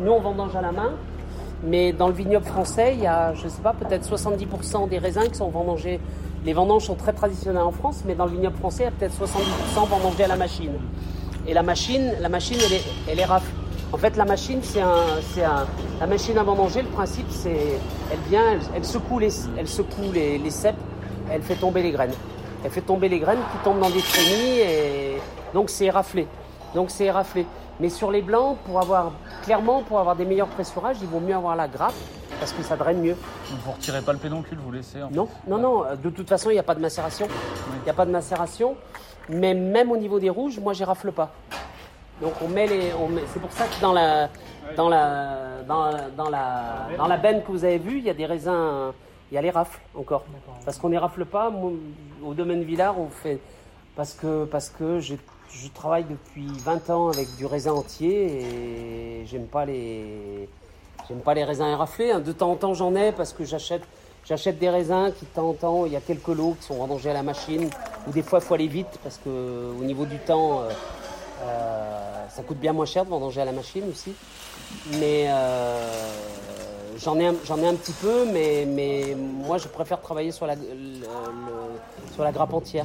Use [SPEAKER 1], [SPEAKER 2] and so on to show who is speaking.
[SPEAKER 1] Nous, on vendange à la main, mais dans le vignoble français, il y a, je sais pas, peut-être 70% des raisins qui sont vendangés. Les vendanges sont très traditionnelles en France, mais dans le vignoble français, il y a peut-être 70% vendangés à la machine. Et la machine, la machine, elle est, elle est rafle. En fait, la machine, c'est un, un, la machine à vendanger. Le principe, c'est, elle vient, elle, elle secoue les, elle secoue les, les cèpes, elle fait tomber les graines. Elle fait tomber les graines qui tombent dans des trémies et donc c'est éraflé. Donc c'est éraflé. Mais sur les blancs, pour avoir clairement pour avoir des meilleurs pressurages, il vaut mieux avoir la grappe parce que ça draine mieux.
[SPEAKER 2] Vous retirez pas le pédoncule, vous laissez en fait.
[SPEAKER 1] Non, non, non. euh, De toute façon, il n'y a pas de macération. Il n'y a pas de macération. Mais même au niveau des rouges, moi, j'y rafle pas. Donc on met les, on met- c'est pour ça que dans la, dans la, dans, dans la, dans la benne que vous avez vue, il y a des raisins, il y a les rafles encore. Parce qu'on les rafle pas. Au domaine Villard, on fait parce que parce que je, travaille depuis 20 ans avec du raisin entier et j'aime pas les J'aime pas les raisins éraflés. hein. De temps en temps, j'en ai parce que j'achète, j'achète des raisins qui, de temps en temps, il y a quelques lots qui sont vendangés à la machine. Ou des fois, il faut aller vite parce que au niveau du temps, euh, euh, ça coûte bien moins cher de vendanger à la machine aussi. Mais euh, j'en ai, ai un petit peu, mais, mais moi, je préfère travailler sur la, sur la grappe entière,